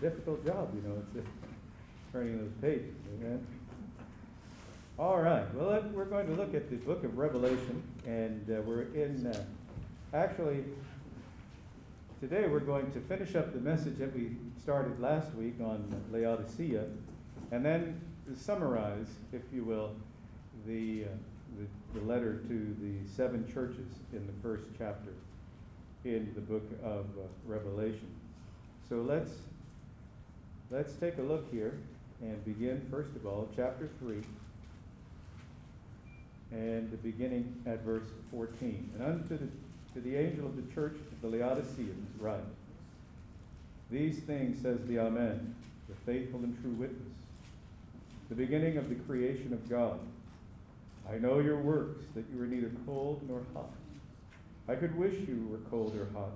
Difficult job, you know, it's turning those pages. Amen. All right. Well, we're going to look at the book of Revelation, and uh, we're in, uh, actually, today we're going to finish up the message that we started last week on Laodicea, and then summarize, if you will, the, uh, the, the letter to the seven churches in the first chapter in the book of uh, Revelation. So let's, let's take a look here and begin, first of all, chapter 3, and the beginning at verse 14. And unto the, to the angel of the church of the Laodiceans write, These things says the Amen, the faithful and true witness, the beginning of the creation of God. I know your works, that you are neither cold nor hot. I could wish you were cold or hot.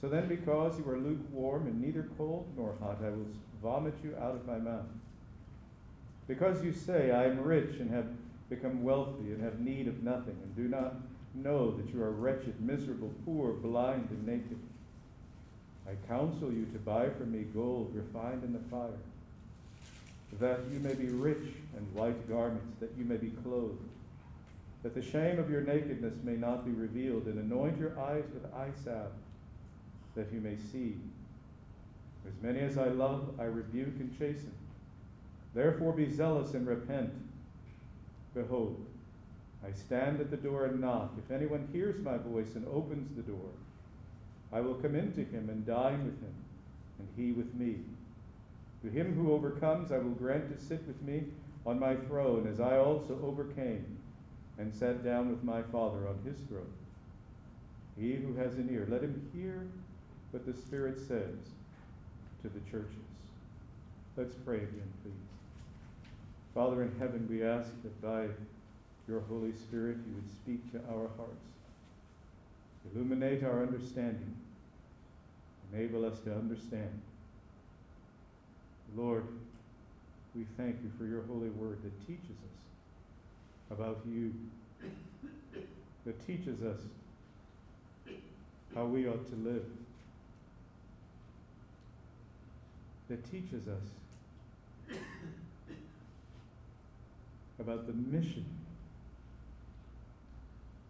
So then, because you are lukewarm and neither cold nor hot, I will vomit you out of my mouth. Because you say, I am rich and have become wealthy and have need of nothing, and do not know that you are wretched, miserable, poor, blind, and naked. I counsel you to buy from me gold refined in the fire that you may be rich and white garments, that you may be clothed, that the shame of your nakedness may not be revealed, and anoint your eyes with eye salve, that you may see. As many as I love, I rebuke and chasten. Therefore be zealous and repent. Behold, I stand at the door and knock. If anyone hears my voice and opens the door, I will come into him and dine with him, and he with me. To him who overcomes, I will grant to sit with me on my throne, as I also overcame and sat down with my Father on his throne. He who has an ear, let him hear what the Spirit says to the churches. Let's pray again, please. Father in heaven, we ask that by your Holy Spirit you would speak to our hearts, illuminate our understanding, enable us to understand. Lord, we thank you for your holy word that teaches us about you, that teaches us how we ought to live, that teaches us about the mission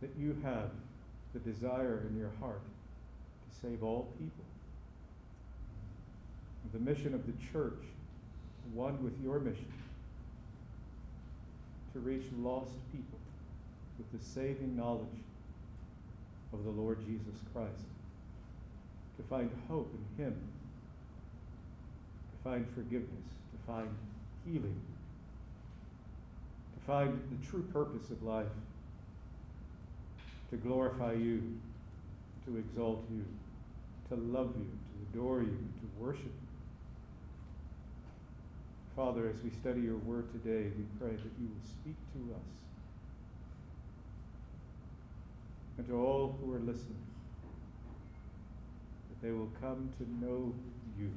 that you have, the desire in your heart to save all people. The mission of the church, one with your mission, to reach lost people with the saving knowledge of the Lord Jesus Christ, to find hope in Him, to find forgiveness, to find healing, to find the true purpose of life, to glorify you, to exalt you, to love you, to adore you, to worship you. Father, as we study your word today, we pray that you will speak to us and to all who are listening, that they will come to know you.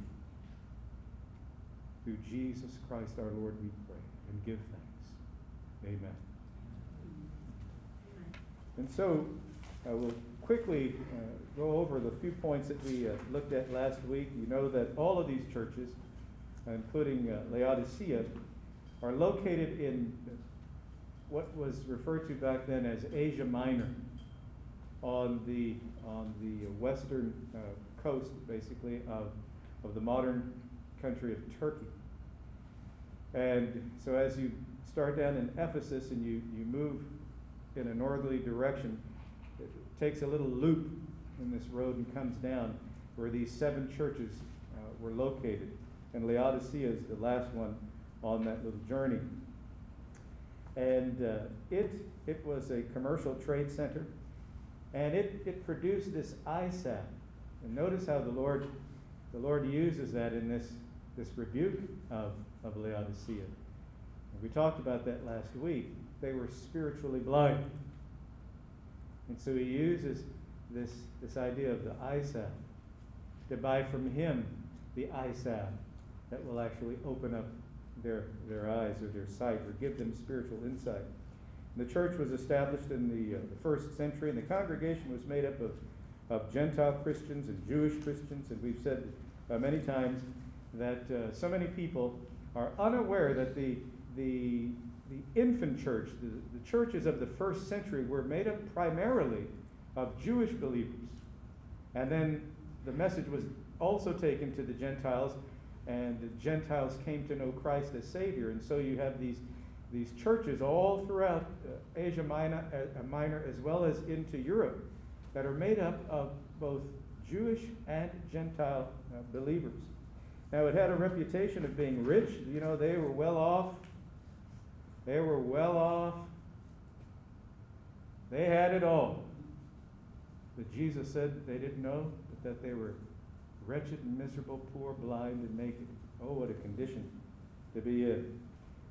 Through Jesus Christ our Lord, we pray and give thanks. Amen. And so, I will quickly uh, go over the few points that we uh, looked at last week. You know that all of these churches, including uh, Laodicea, are located in what was referred to back then as Asia Minor. on the, on the western uh, coast, basically, of, of the modern country of Turkey. And so as you start down in Ephesus and you, you move in a northerly direction, it takes a little loop in this road and comes down where these seven churches uh, were located. And Laodicea is the last one on that little journey. And uh, it, it was a commercial trade center, and it, it produced this salve. And notice how the Lord, the Lord uses that in this, this rebuke of, of Laodicea. And we talked about that last week. They were spiritually blind. And so he uses this, this idea of the eye to buy from him the salve that will actually open up their, their eyes or their sight or give them spiritual insight. And the church was established in the, uh, the first century, and the congregation was made up of, of Gentile Christians and Jewish Christians. And we've said uh, many times that uh, so many people are unaware that the, the, the infant church, the, the churches of the first century, were made up primarily of Jewish believers. And then the message was also taken to the Gentiles and the Gentiles came to know Christ as Savior. And so you have these, these churches all throughout uh, Asia Minor, uh, Minor as well as into Europe that are made up of both Jewish and Gentile uh, believers. Now, it had a reputation of being rich. You know, they were well off. They were well off. They had it all. But Jesus said they didn't know but that they were wretched and miserable, poor, blind, and naked. Oh, what a condition to be in.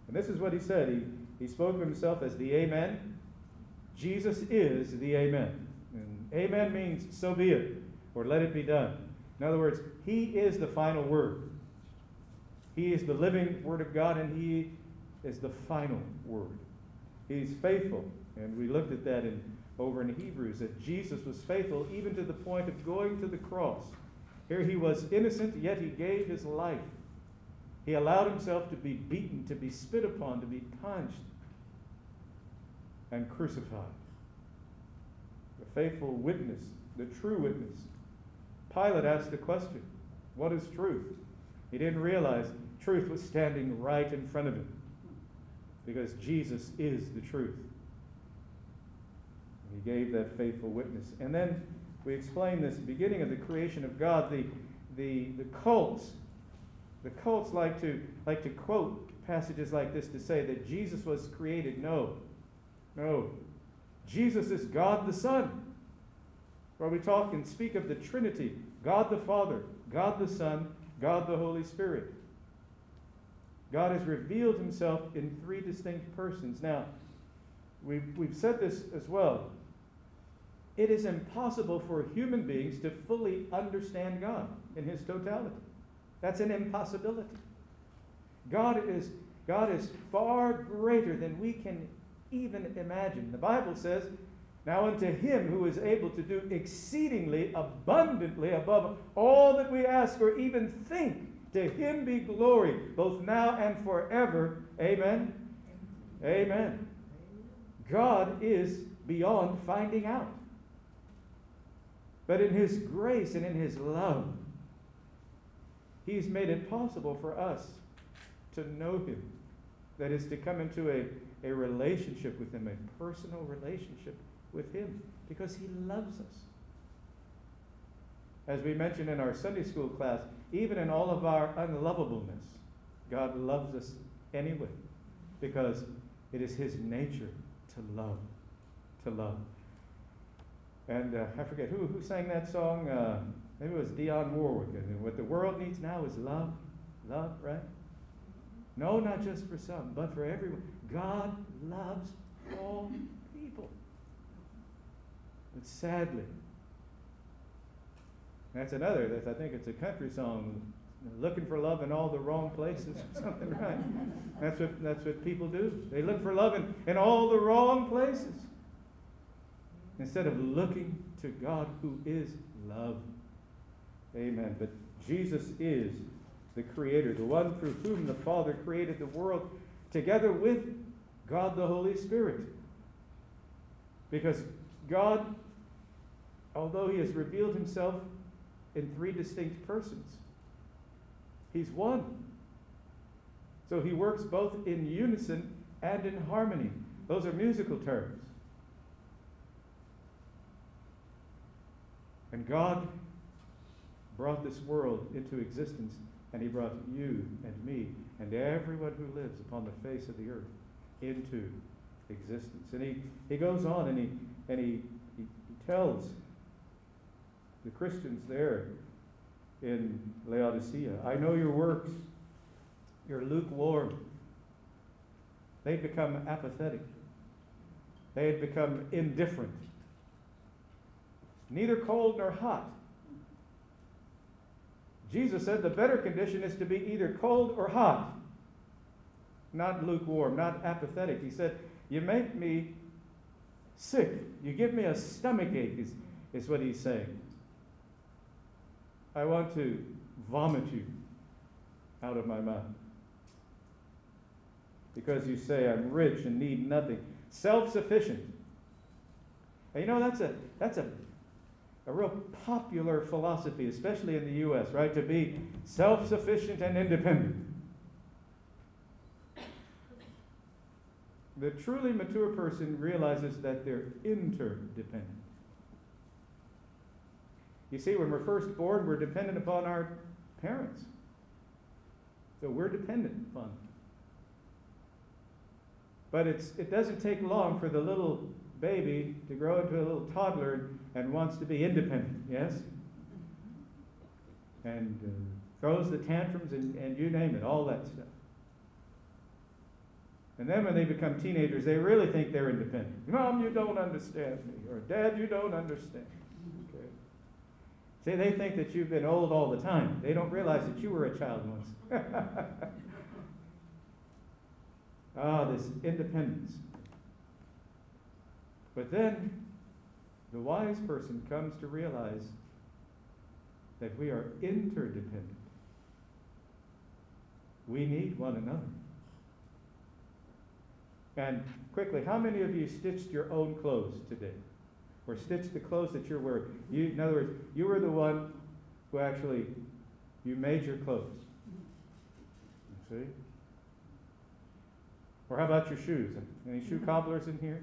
And this is what he said. He, he spoke of himself as the Amen. Jesus is the Amen. And Amen means so be it, or let it be done. In other words, he is the final word. He is the living word of God, and he is the final word. He's faithful. And we looked at that in, over in Hebrews, that Jesus was faithful even to the point of going to the cross here he was innocent, yet he gave his life. He allowed himself to be beaten, to be spit upon, to be punched, and crucified. The faithful witness, the true witness. Pilate asked the question What is truth? He didn't realize truth was standing right in front of him because Jesus is the truth. He gave that faithful witness. And then we explained this beginning of the creation of God, the, the, the cults, the cults like to, like to quote passages like this to say that Jesus was created. No, no. Jesus is God the Son. Where we talk and speak of the Trinity God the Father, God the Son, God the Holy Spirit. God has revealed himself in three distinct persons. Now, we've, we've said this as well. It is impossible for human beings to fully understand God in his totality. That's an impossibility. God is, God is far greater than we can even imagine. The Bible says, Now unto him who is able to do exceedingly abundantly above all that we ask or even think, to him be glory, both now and forever. Amen. Amen. God is beyond finding out. But in His grace and in His love, He's made it possible for us to know Him. That is, to come into a, a relationship with Him, a personal relationship with Him, because He loves us. As we mentioned in our Sunday school class, even in all of our unlovableness, God loves us anyway, because it is His nature to love, to love. And uh, I forget who, who sang that song. Uh, maybe it was Dionne Warwick. And what the world needs now is love. Love, right? No, not just for some, but for everyone. God loves all. But sadly, that's another. That's, I think it's a country song. Looking for love in all the wrong places, or something, right? That's what, that's what people do. They look for love in, in all the wrong places instead of looking to God who is love. Amen. But Jesus is the Creator, the one through whom the Father created the world, together with God the Holy Spirit. Because God although he has revealed himself in three distinct persons, he's one. So he works both in unison and in harmony. Those are musical terms. And God brought this world into existence, and He brought you and me and everyone who lives upon the face of the earth into existence. And He, he goes on and He, and he, he, tells the Christians there in Laodicea I know your works, you're lukewarm. They'd become apathetic, they had become indifferent neither cold nor hot. Jesus said the better condition is to be either cold or hot, not lukewarm, not apathetic. He said, You make me sick. You give me a stomach ache, is, is what he's saying. I want to vomit you out of my mouth. Because you say I'm rich and need nothing. Self sufficient. And you know, that's a, that's a a real popular philosophy, especially in the U.S., right? To be self sufficient and independent. The truly mature person realizes that they're interdependent. You see, when we're first born, we're dependent upon our parents. So we're dependent upon them. But it's, it doesn't take long for the little baby to grow into a little toddler and wants to be independent, yes? And uh, throws the tantrums and, and you name it, all that stuff. And then when they become teenagers, they really think they're independent. Mom, you don't understand me. Or Dad, you don't understand. See, they think that you've been old all the time. They don't realize that you were a child once. ah, this independence. But then the wise person comes to realize that we are interdependent. We need one another. And quickly, how many of you stitched your own clothes today? Or stitch the clothes that you're wearing? You, in other words, you were the one who actually you made your clothes. You see? Or how about your shoes? Any shoe cobblers in here?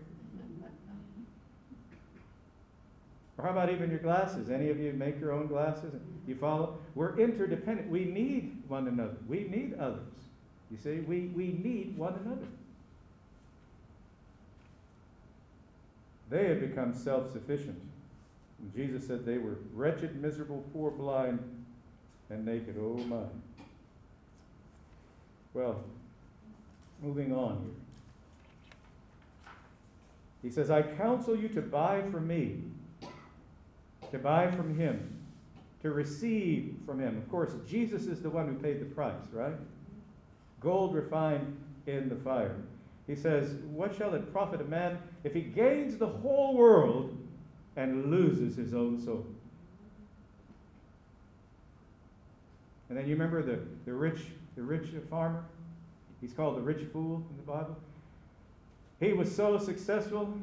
Or how about even your glasses? Any of you make your own glasses? You follow? We're interdependent. We need one another. We need others. You see, we, we need one another. They had become self sufficient. Jesus said they were wretched, miserable, poor, blind, and naked. Oh my. Well, moving on here. He says, I counsel you to buy from me to buy from him, to receive from him. Of course, Jesus is the one who paid the price, right? Gold refined in the fire. He says, What shall it profit a man if he gains the whole world and loses his own soul? And then you remember the, the rich the rich farmer? He's called the rich fool in the Bible. He was so successful,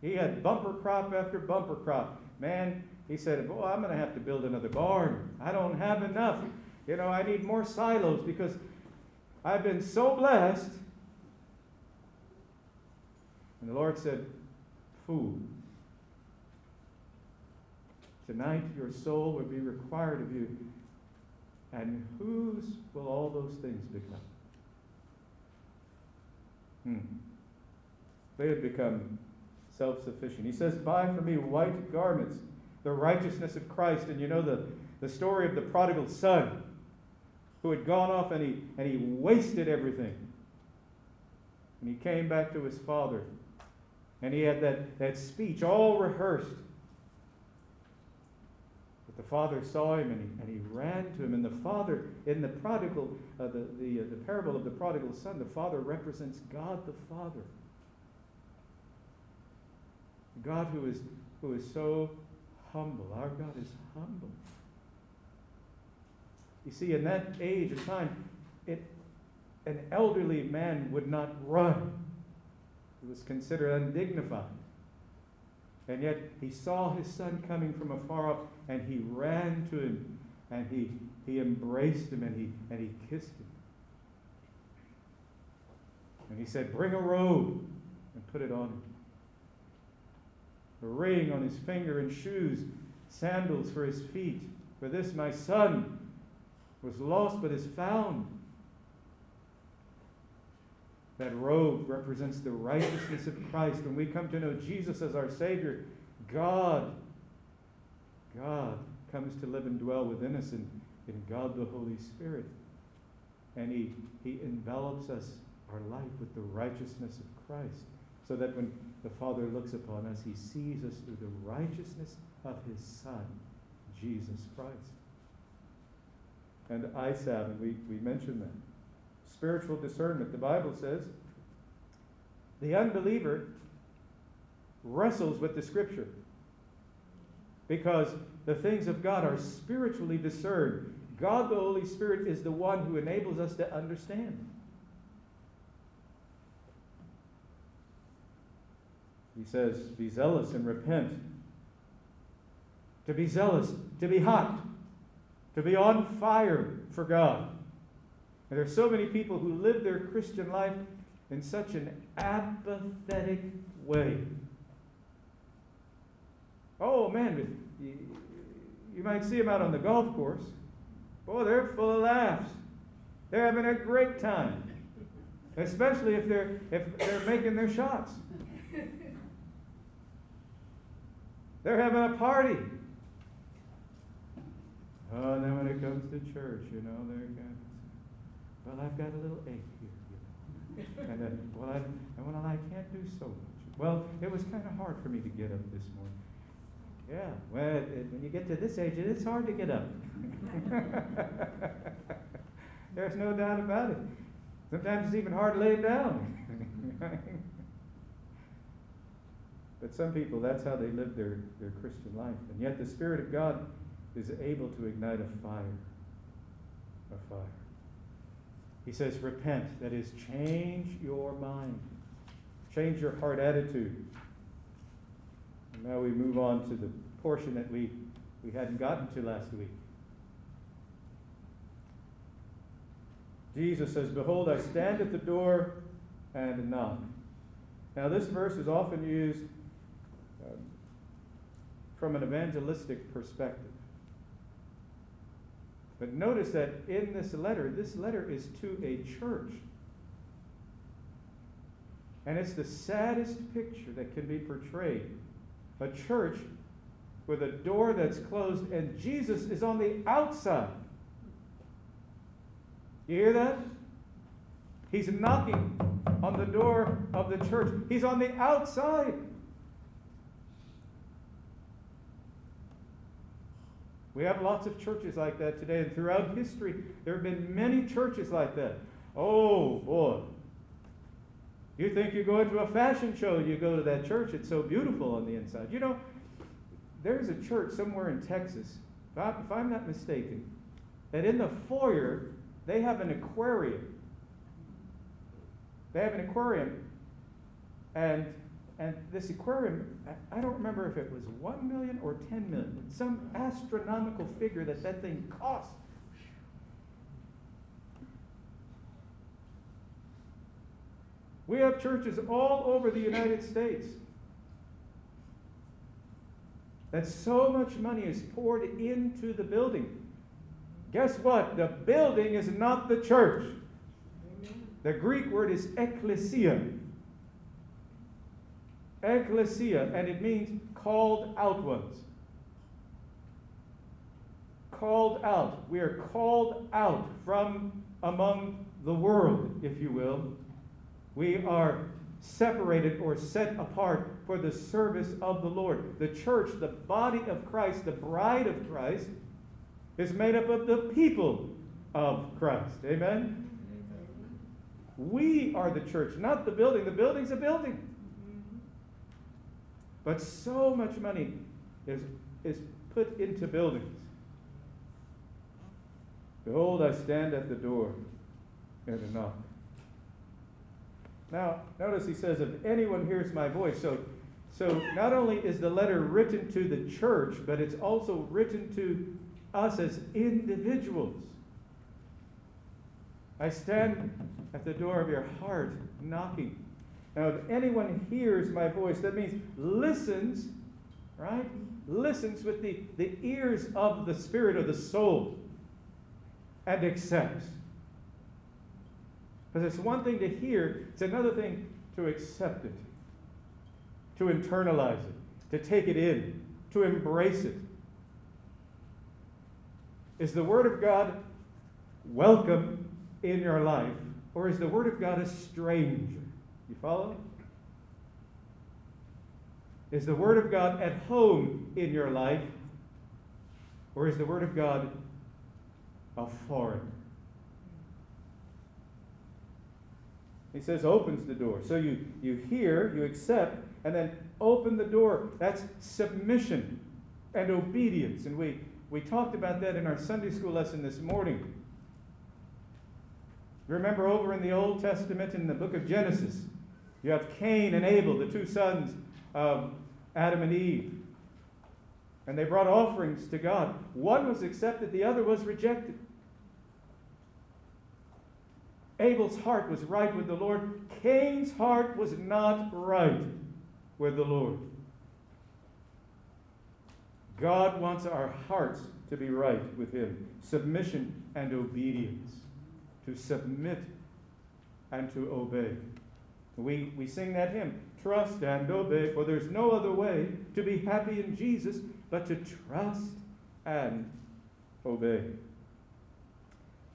he had bumper crop after bumper crop. Man, he said, Boy, I'm going to have to build another barn. I don't have enough. You know, I need more silos because I've been so blessed. And the Lord said, Fool. Tonight your soul will be required of you. And whose will all those things become? Hmm. They had become self sufficient. He says, Buy for me white garments, the righteousness of Christ. And you know the, the story of the prodigal son who had gone off and he, and he wasted everything. And he came back to his father. And he had that, that speech all rehearsed. But the father saw him and he, and he ran to him. And the father, in the prodigal, uh, the, the, uh, the parable of the prodigal son, the father represents God the Father. God who is, who is so humble. Our God is humble. You see, in that age of time, it, an elderly man would not run. It was considered undignified. And yet he saw his son coming from afar off, and he ran to him, and he, he embraced him, and he, and he kissed him. And he said, Bring a robe and put it on him. A ring on his finger and shoes, sandals for his feet. For this my son was lost but is found. That robe represents the righteousness of Christ. When we come to know Jesus as our Savior, God, God comes to live and dwell within us in, in God the Holy Spirit. And he, he envelops us, our life, with the righteousness of Christ. So that when the Father looks upon us, he sees us through the righteousness of his Son, Jesus Christ. And eye salve, and we, we mentioned that spiritual discernment. The Bible says the unbeliever wrestles with the Scripture because the things of God are spiritually discerned. God, the Holy Spirit, is the one who enables us to understand. He says, Be zealous and repent. To be zealous, to be hot, to be on fire for God. And there are so many people who live their Christian life in such an apathetic way. Oh man, you, might see them out on the golf course. Boy, they're full of laughs. They're having a great time, especially if they're if they're making their shots. They're having a party. Oh, and then when it comes to church, you know, they're kind of, well, I've got a little ache here, you know. and then, well, I, and well, I can't do so much. Well, it was kind of hard for me to get up this morning. Yeah, well, it, when you get to this age, it's hard to get up. There's no doubt about it. Sometimes it's even hard laying down. but some people, that's how they live their, their Christian life. And yet the Spirit of God is able to ignite a fire. A fire. He says, repent, that is, change your mind, change your heart attitude. And now we move on to the portion that we, we hadn't gotten to last week. Jesus says, Behold, I stand at the door and knock. Now, this verse is often used um, from an evangelistic perspective. But notice that in this letter, this letter is to a church. And it's the saddest picture that can be portrayed. A church with a door that's closed and Jesus is on the outside. You hear that? He's knocking on the door of the church. He's on the outside. We have lots of churches like that today, and throughout history, there have been many churches like that. Oh, boy. You think you're going to a fashion show, you go to that church, it's so beautiful on the inside. You know, there's a church somewhere in Texas, if I'm not mistaken, that in the foyer, they have an aquarium. They have an aquarium, and and this aquarium, I don't remember if it was 1 million or 10 million, some astronomical figure that that thing cost. We have churches all over the United States that so much money is poured into the building. Guess what? The building is not the church. The Greek word is ecclesia ecclesia, and it means called out ones. Called out. We are called out from among the world, if you will. We are separated or set apart for the service of the Lord. The church, the body of Christ, the bride of Christ, is made up of the people of Christ. Amen? Amen. We are the church, not the building. The building's a building. But so much money is, is put into buildings. Behold, I stand at the door and knock. Now, notice he says, if anyone hears my voice. So So not only is the letter written to the church, but it's also written to us as individuals. I stand at the door of your heart knocking. Now, if anyone hears my voice, that means listens, right? Listens with the, the ears of the spirit or the soul and accepts. Because it's one thing to hear, it's another thing to accept it, to internalize it, to take it in, to embrace it. Is the Word of God welcome in your life, or is the Word of God a stranger? You follow? Is the Word of God at home in your life, or is the Word of God a foreign? He says, opens the door. So you, you hear, you accept, and then open the door. That's submission and obedience. And we, we talked about that in our Sunday school lesson this morning. Remember over in the Old Testament, in the book of Genesis, you have Cain and Abel, the two sons of Adam and Eve. And they brought offerings to God. One was accepted, the other was rejected. Abel's heart was right with the Lord. Cain's heart was not right with the Lord. God wants our hearts to be right with Him. Submission and obedience. To submit and to obey. We, we sing that hymn, Trust and Obey, for there's no other way to be happy in Jesus but to trust and obey.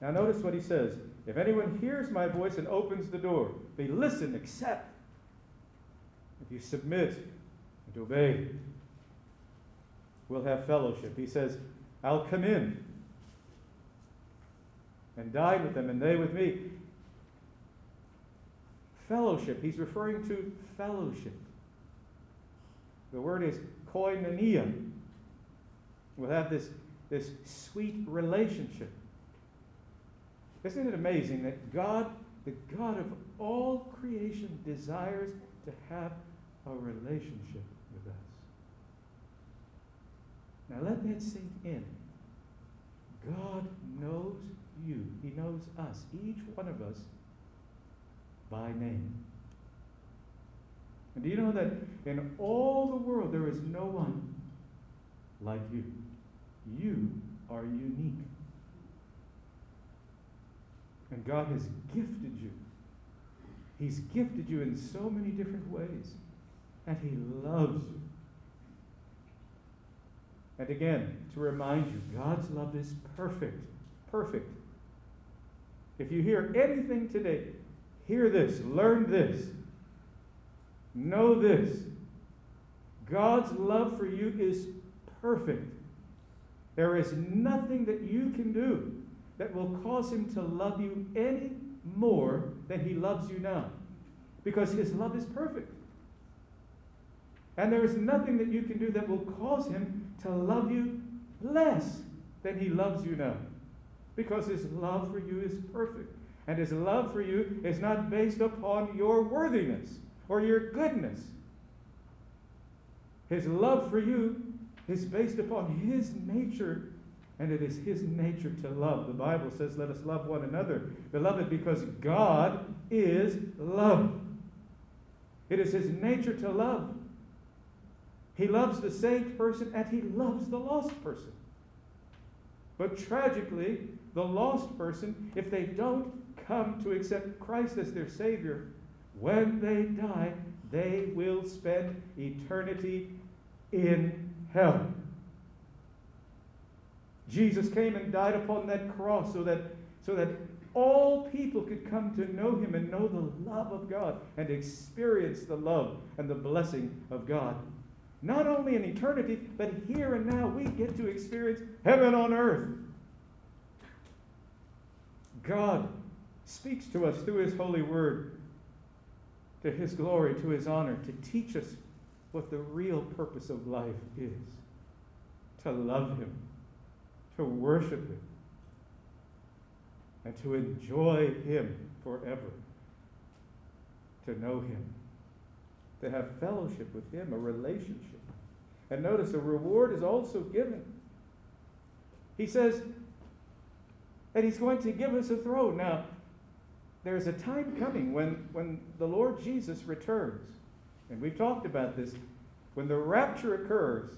Now, notice what he says if anyone hears my voice and opens the door, they listen, accept. If you submit and obey, we'll have fellowship. He says, I'll come in and dine with them, and they with me. Fellowship. He's referring to fellowship. The word is koinonia. We'll have this, this sweet relationship. Isn't it amazing that God, the God of all creation, desires to have a relationship with us? Now let that sink in. God knows you, He knows us, each one of us, by name. And do you know that in all the world there is no one like you? You are unique. And God has gifted you. He's gifted you in so many different ways. And He loves you. And again, to remind you, God's love is perfect. Perfect. If you hear anything today, hear this, learn this, know this. God's love for you is perfect. There is nothing that you can do that will cause him to love you any more than he loves you now. Because his love is perfect. And there is nothing that you can do that will cause him to love you less than he loves you now. Because his love for you is perfect. And his love for you is not based upon your worthiness or your goodness. His love for you is based upon his nature and it is his nature to love. The Bible says, Let us love one another. Beloved, because God is love. It is his nature to love. He loves the saved person and he loves the lost person. But tragically, the lost person, if they don't come to accept Christ as their Savior, when they die, they will spend eternity in hell. Jesus came and died upon that cross so that, so that all people could come to know him and know the love of God and experience the love and the blessing of God. Not only in eternity, but here and now we get to experience heaven on earth. God speaks to us through his holy word to his glory, to his honor, to teach us what the real purpose of life is to love him to worship Him, and to enjoy Him forever, to know Him. to have fellowship with Him, a relationship. And notice a reward is also given. He says that He's going to give us a throne. Now, there's a time coming when, when the Lord Jesus returns. And we've talked about this. When the rapture occurs,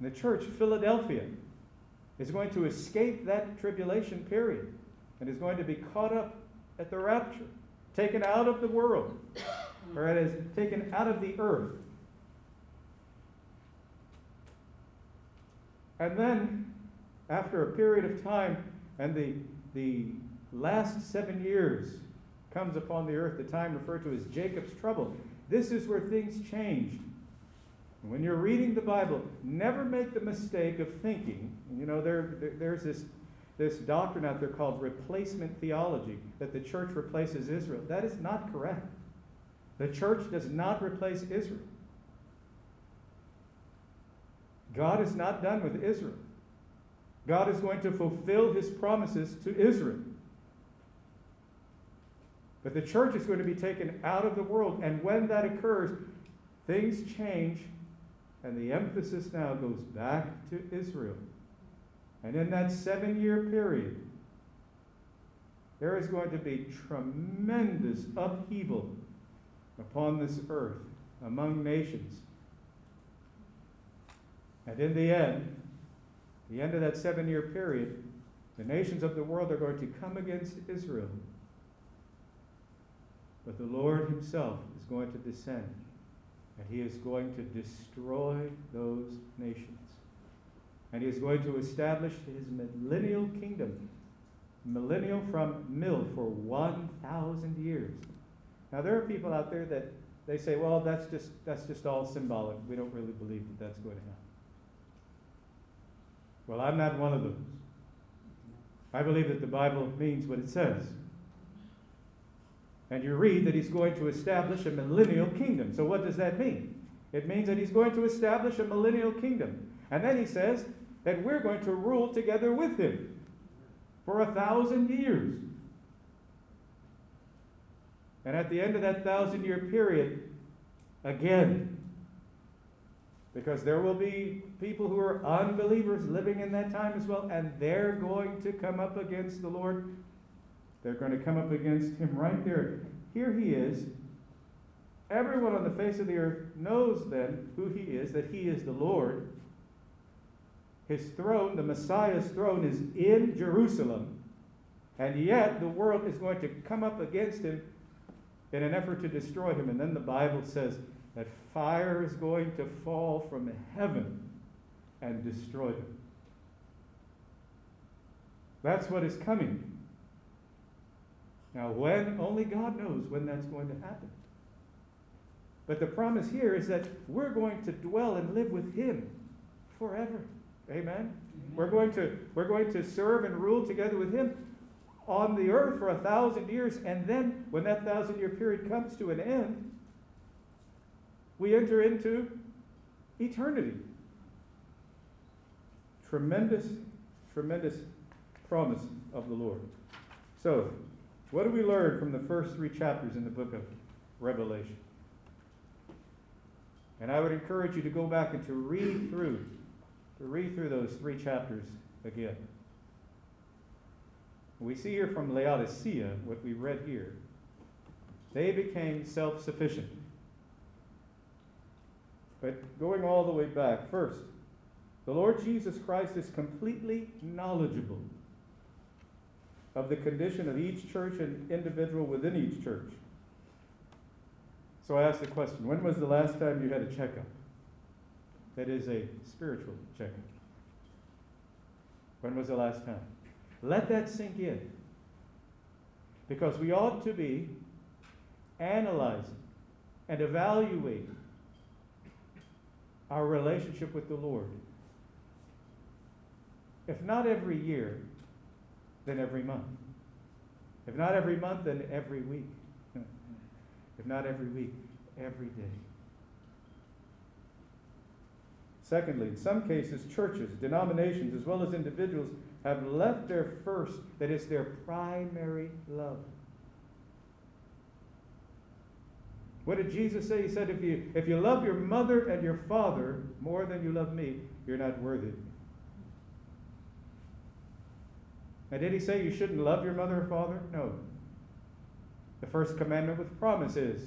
the church, Philadelphia, is going to escape that tribulation period and is going to be caught up at the rapture, taken out of the world, or it is taken out of the earth. And then, after a period of time, and the, the last seven years comes upon the earth, the time referred to as Jacob's trouble, this is where things change. When you're reading the Bible, never make the mistake of thinking, you know, there, there, there's this, this doctrine out there called replacement theology, that the church replaces Israel. That is not correct. The church does not replace Israel. God is not done with Israel. God is going to fulfill his promises to Israel. But the church is going to be taken out of the world, and when that occurs, things change and the emphasis now goes back to Israel. And in that seven year period, there is going to be tremendous upheaval upon this earth among nations. And in the end, the end of that seven year period, the nations of the world are going to come against Israel. But the Lord Himself is going to descend and he is going to destroy those nations. And he is going to establish his millennial kingdom, millennial from mill, for 1,000 years. Now, there are people out there that they say, well, that's just, that's just all symbolic. We don't really believe that that's going to happen. Well, I'm not one of those. I believe that the Bible means what it says. And you read that he's going to establish a millennial kingdom. So, what does that mean? It means that he's going to establish a millennial kingdom. And then he says that we're going to rule together with him for a thousand years. And at the end of that thousand year period, again, because there will be people who are unbelievers living in that time as well, and they're going to come up against the Lord they're going to come up against him right there. Here he is. Everyone on the face of the earth knows then who he is, that he is the Lord. His throne, the Messiah's throne, is in Jerusalem. And yet the world is going to come up against him in an effort to destroy him. And then the Bible says that fire is going to fall from heaven and destroy them. That's what is coming. Now, when? Only God knows when that's going to happen. But the promise here is that we're going to dwell and live with Him forever. Amen? Amen? We're, going to, we're going to serve and rule together with Him on the earth for a thousand years. And then, when that thousand year period comes to an end, we enter into eternity. Tremendous, tremendous promise of the Lord. So, what do we learn from the first three chapters in the book of Revelation? And I would encourage you to go back and to read through, to read through those three chapters again. We see here from Laodicea what we read here. They became self sufficient. But going all the way back, first, the Lord Jesus Christ is completely knowledgeable of the condition of each church and individual within each church. So I ask the question when was the last time you had a checkup? That is a spiritual checkup. When was the last time? Let that sink in. Because we ought to be analyzing and evaluating our relationship with the Lord. If not every year, then every month. If not every month, then every week. if not every week, every day. Secondly, in some cases, churches, denominations, as well as individuals have left their first, that is, their primary love. What did Jesus say? He said, if you, if you love your mother and your father more than you love me, you're not worthy And did he say you shouldn't love your mother or father? No. The first commandment with promise is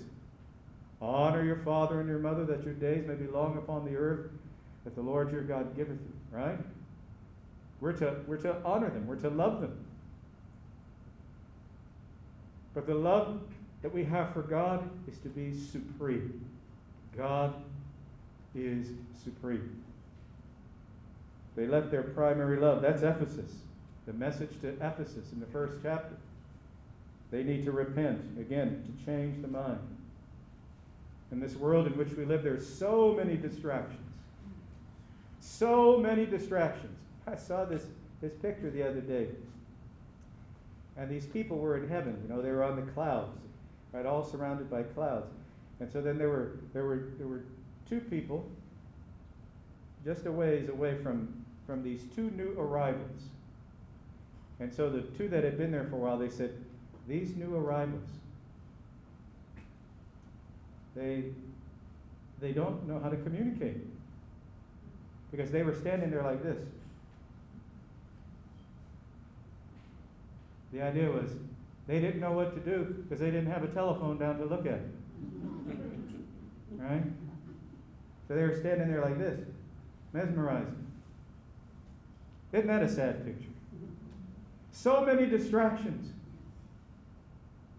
honor your father and your mother that your days may be long upon the earth that the Lord your God giveth you. Right? We're to, we're to honor them, we're to love them. But the love that we have for God is to be supreme. God is supreme. They left their primary love. That's Ephesus. The message to Ephesus in the first chapter. They need to repent, again, to change the mind. In this world in which we live, there's so many distractions. So many distractions. I saw this, this picture the other day. And these people were in heaven, you know, they were on the clouds, right, all surrounded by clouds. And so then there were there were there were two people just a ways away from from these two new arrivals. And so the two that had been there for a while, they said, These new arrivals, they they don't know how to communicate. Because they were standing there like this. The idea was they didn't know what to do because they didn't have a telephone down to look at. right? So they were standing there like this, mesmerized. Isn't that a sad picture? So many distractions.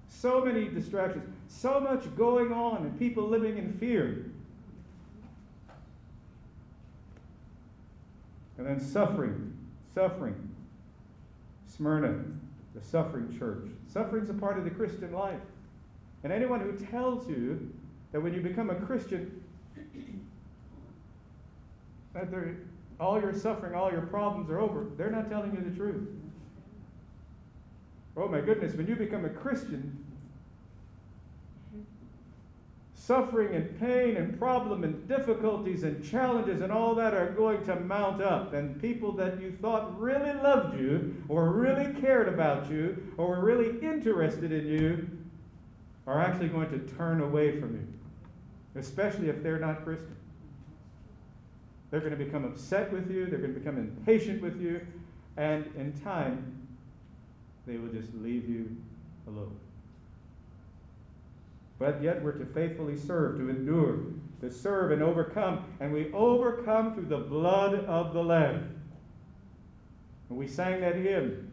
So many distractions. So much going on and people living in fear. And then suffering, suffering. Smyrna, the suffering church. Suffering's a part of the Christian life. And anyone who tells you that when you become a Christian, that all your suffering, all your problems are over, they're not telling you the truth. Oh my goodness, when you become a Christian, suffering and pain and problem and difficulties and challenges and all that are going to mount up. And people that you thought really loved you or really cared about you or were really interested in you are actually going to turn away from you, especially if they're not Christian. They're going to become upset with you, they're going to become impatient with you, and in time, they will just leave you alone. But yet we're to faithfully serve, to endure, to serve and overcome. And we overcome through the blood of the Lamb. And we sang that hymn.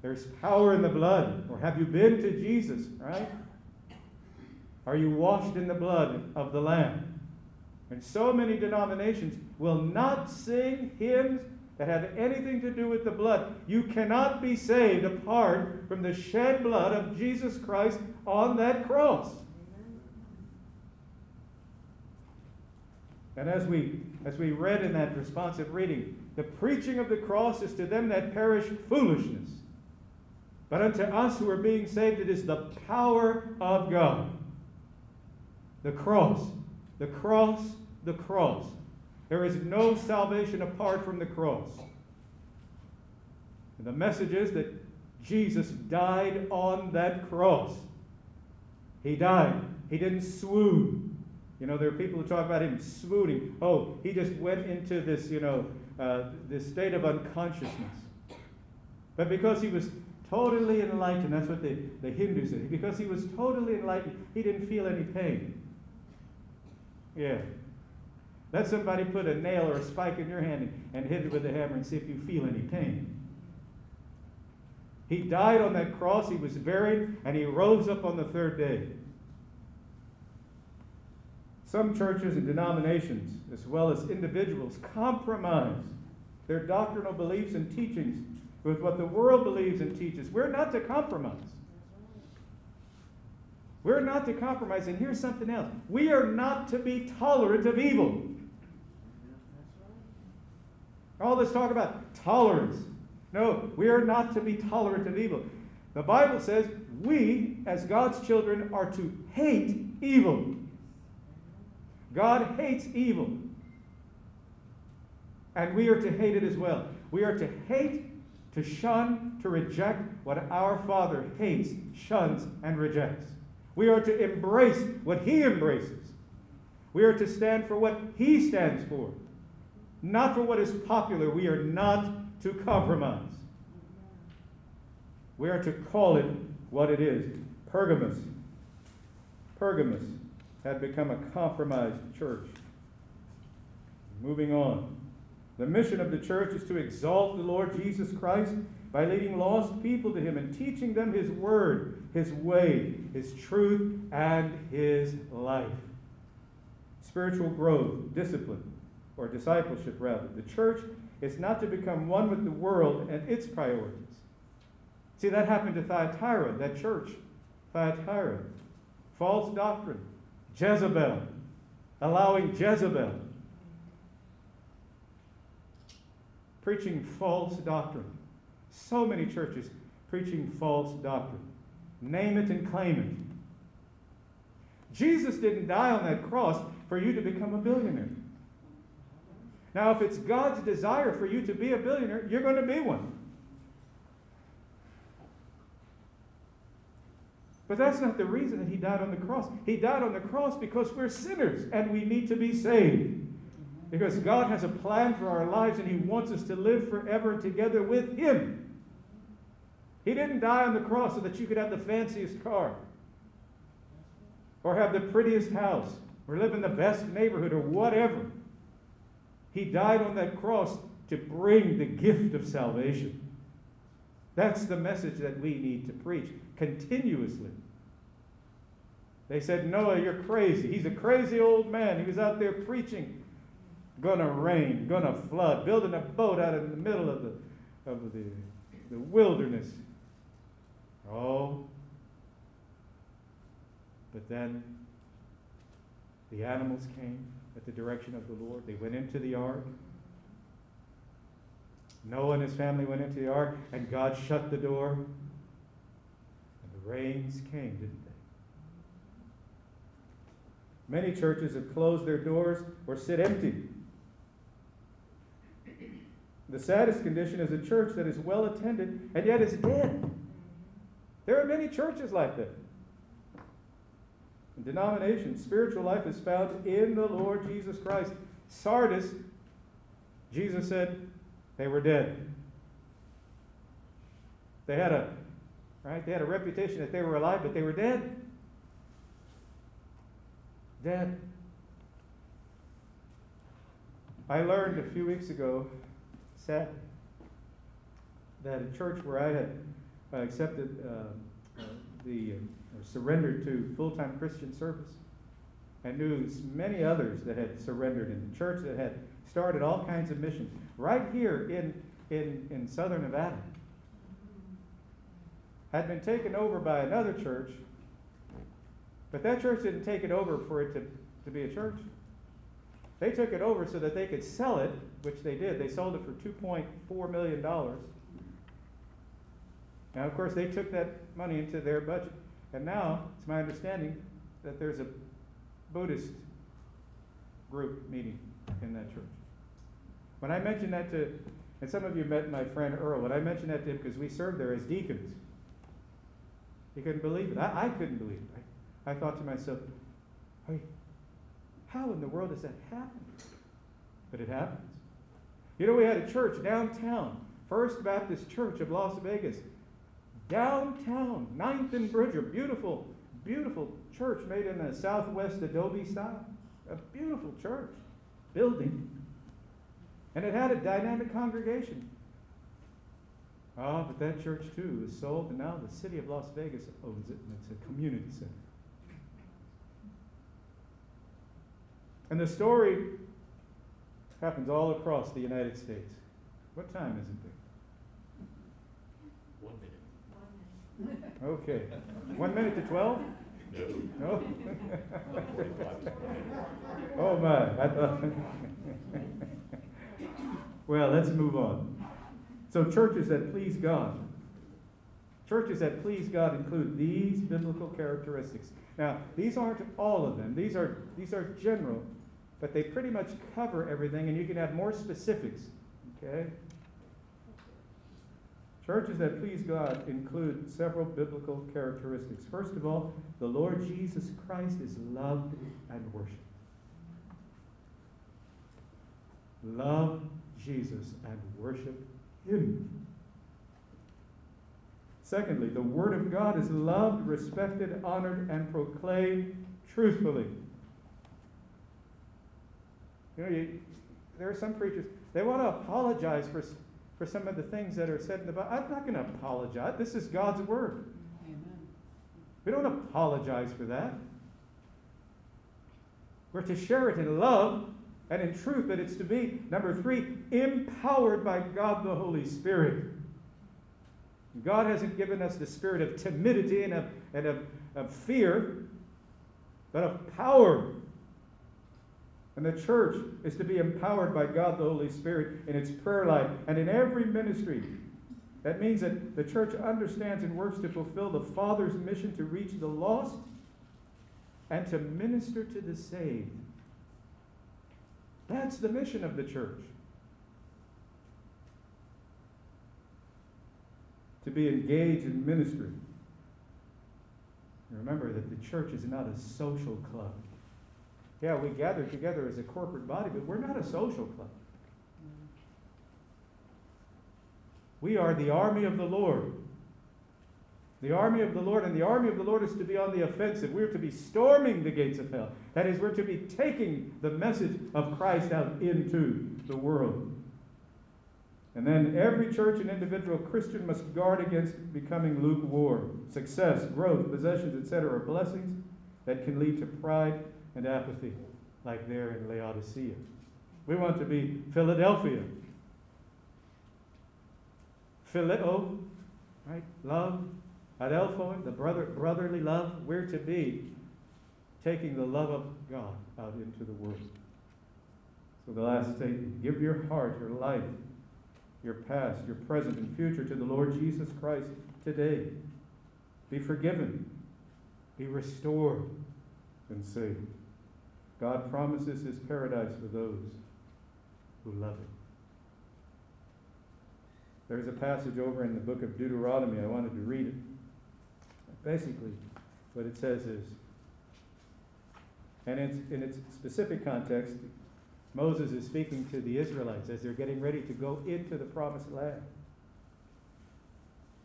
There's power in the blood. Or have you been to Jesus, right? Are you washed in the blood of the Lamb? And so many denominations will not sing hymns that have anything to do with the blood. You cannot be saved apart from the shed blood of Jesus Christ on that cross. And as we, as we read in that responsive reading, the preaching of the cross is to them that perish foolishness. But unto us who are being saved, it is the power of God. The cross, the cross, the cross. There is no salvation apart from the cross. And the message is that Jesus died on that cross. He died. He didn't swoon. You know, there are people who talk about him swooning. Oh, he just went into this, you know, uh, this state of unconsciousness. But because he was totally enlightened, that's what the, the Hindus say. Because he was totally enlightened, he didn't feel any pain. Yeah. Let somebody put a nail or a spike in your hand and, hit it with a hammer and see if you feel any pain. He died on that cross, he was buried, and he rose up on the third day. Some churches and denominations, as well as individuals, compromise their doctrinal beliefs and teachings with what the world believes and teaches. We're not to compromise. We're not to compromise. And here's something else we are not to be tolerant of evil. All this talk about tolerance. No, we are not to be tolerant of evil. The Bible says we, as God's children, are to hate evil. God hates evil. And we are to hate it as well. We are to hate, to shun, to reject what our Father hates, shuns, and rejects. We are to embrace what he embraces. We are to stand for what he stands for, not for what is popular. We are not to compromise. We are to call it what it is. Pergamos. Pergamos had become a compromised church. Moving on. The mission of the church is to exalt the Lord Jesus Christ by leading lost people to Him and teaching them His Word, His way, His truth, and His life. Spiritual growth, discipline, or discipleship rather. The church is not to become one with the world and its priorities. See, that happened to Thyatira, that church, Thyatira. False doctrine, Jezebel, allowing Jezebel, preaching false doctrine. So many churches preaching false doctrine. Name it and claim it. Jesus didn't die on that cross for you to become a billionaire. Now, if it's God's desire for you to be a billionaire, you're going to be one. But that's not the reason that he died on the cross. He died on the cross because we're sinners and we need to be saved. Because God has a plan for our lives and he wants us to live forever together with him. He didn't die on the cross so that you could have the fanciest car or have the prettiest house or live in the best neighborhood or whatever. He died on that cross to bring the gift of salvation. That's the message that we need to preach continuously. They said, Noah, you're crazy. He's a crazy old man. He was out there preaching. Gonna rain, gonna flood, building a boat out in the middle of the, of the, the wilderness. Oh. But then the animals came at the direction of the Lord. They went into the ark. Noah and his family went into the ark, and God shut the door. And the rains came, didn't they? Many churches have closed their doors or sit empty. The saddest condition is a church that is well attended and yet is dead. There are many churches like that. Denomination, spiritual life is found in the Lord Jesus Christ. Sardis, Jesus said, they were dead. They had a right, they had a reputation that they were alive, but they were dead. Dead. I learned a few weeks ago, sad, that a church where I had uh, accepted uh, uh, the or surrendered to full-time Christian service. I knew many others that had surrendered in the church that had started all kinds of missions right here in, in, in southern Nevada. Had been taken over by another church, but that church didn't take it over for it to, to be a church. They took it over so that they could sell it, which they did. They sold it for $2.4 million. Now, of course, they took that money into their budget. And now, it's my understanding that there's a Buddhist group meeting in that church. When I mentioned that to, and some of you met my friend Earl, when I mentioned that to him because we served there as deacons, he couldn't believe it. I, I couldn't believe it. I, I thought to myself, hey, how in the world does that happen? But it happens. You know, we had a church downtown, First Baptist Church of Las Vegas, downtown, 9th and Bridger, beautiful, beautiful church made in a southwest adobe style. A beautiful church, building. And it had a dynamic congregation. Ah, oh, but that church too is sold, and now the city of Las Vegas owns it, and it's a community center. And the story happens all across the United States. What time is it there? One minute. Okay. One minute to 12? No. No? oh my. I thought. well, let's move on. So, churches that please God. Churches that please God include these biblical characteristics. Now, these aren't all of them. These are these are general, but they pretty much cover everything, and you can have more specifics. Okay? Churches that please God include several biblical characteristics. First of all, the Lord Jesus Christ is loved and worshiped. Love Jesus and worship Him. Secondly, the Word of God is loved, respected, honored, and proclaimed truthfully. You know, you, there are some preachers, they want to apologize for, for some of the things that are said in the Bible. I'm not going to apologize. This is God's Word. Amen. We don't apologize for that. We're to share it in love and in truth, but it's to be, number three, empowered by God the Holy Spirit. God hasn't given us the spirit of timidity and of, and of, of fear, but of power. And the church is to be empowered by God the Holy Spirit in its prayer life and in every ministry. That means that the church understands and works to fulfill the Father's mission to reach the lost and to minister to the saved. That's the mission of the church. To be engaged in ministry. Remember that the church is not a social club. Yeah, we gather together as a corporate body, but we're not a social club. We are the army of the Lord. The army of the Lord, and the army of the Lord is to be on the offensive. We're to be storming the gates of hell. That is, we're to be taking the message of Christ out into the world. And then every church and individual Christian must guard against becoming lukewarm. Success, growth, possessions, etc. are blessings that can lead to pride and apathy, like there in Laodicea. We want to be Philadelphia. Phileo, oh, right? Love. Adelphoi, the brother, brotherly love. We're to be taking the love of God out into the world. So the last statement give your heart, your life, your past, your present, and future to the Lord Jesus Christ today. Be forgiven, be restored, and saved. God promises his paradise for those who love him. There's a passage over in the book of Deuteronomy. I wanted to read it. Basically, what it says is, and it's, in its specific context, Moses is speaking to the Israelites as they're getting ready to go into the promised land.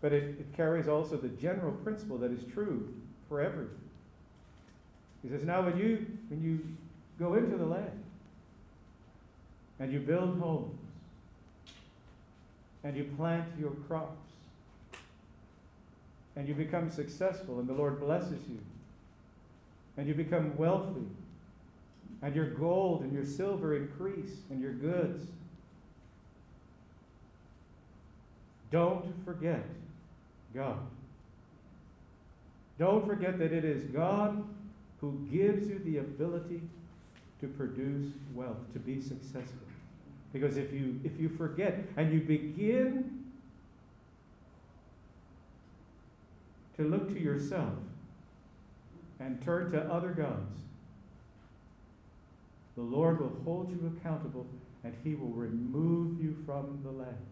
But it, it carries also the general principle that is true for everyone. He says, now when you, when you go into the land and you build homes and you plant your crops and you become successful and the Lord blesses you and you become wealthy and your gold and your silver increase and your goods. Don't forget God. Don't forget that it is God who gives you the ability to produce wealth, to be successful. Because if you if you forget and you begin to look to yourself and turn to other gods, the Lord will hold you accountable and he will remove you from the land.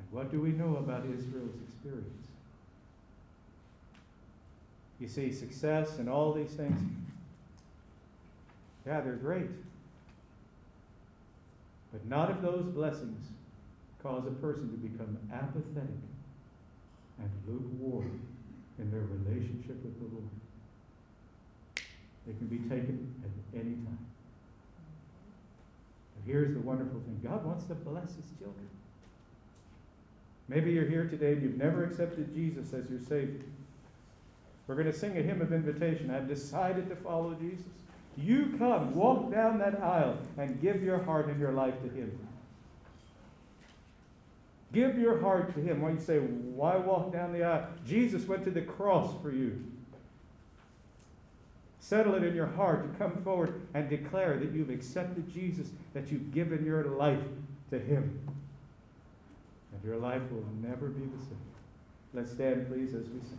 And what do we know about Israel's experience? You see, success and all these things, yeah, they're great. But not if those blessings cause a person to become apathetic and lukewarm in their relationship with the Lord. They can be taken at any time. But here's the wonderful thing God wants to bless his children. Maybe you're here today and you've never accepted Jesus as your Savior. We're going to sing a hymn of invitation. I've decided to follow Jesus. You come, walk down that aisle, and give your heart and your life to Him. Give your heart to Him. When you say, Why walk down the aisle? Jesus went to the cross for you. Settle it in your heart to come forward and declare that you've accepted Jesus, that you've given your life to Him. And your life will never be the same. Let's stand, please, as we sing.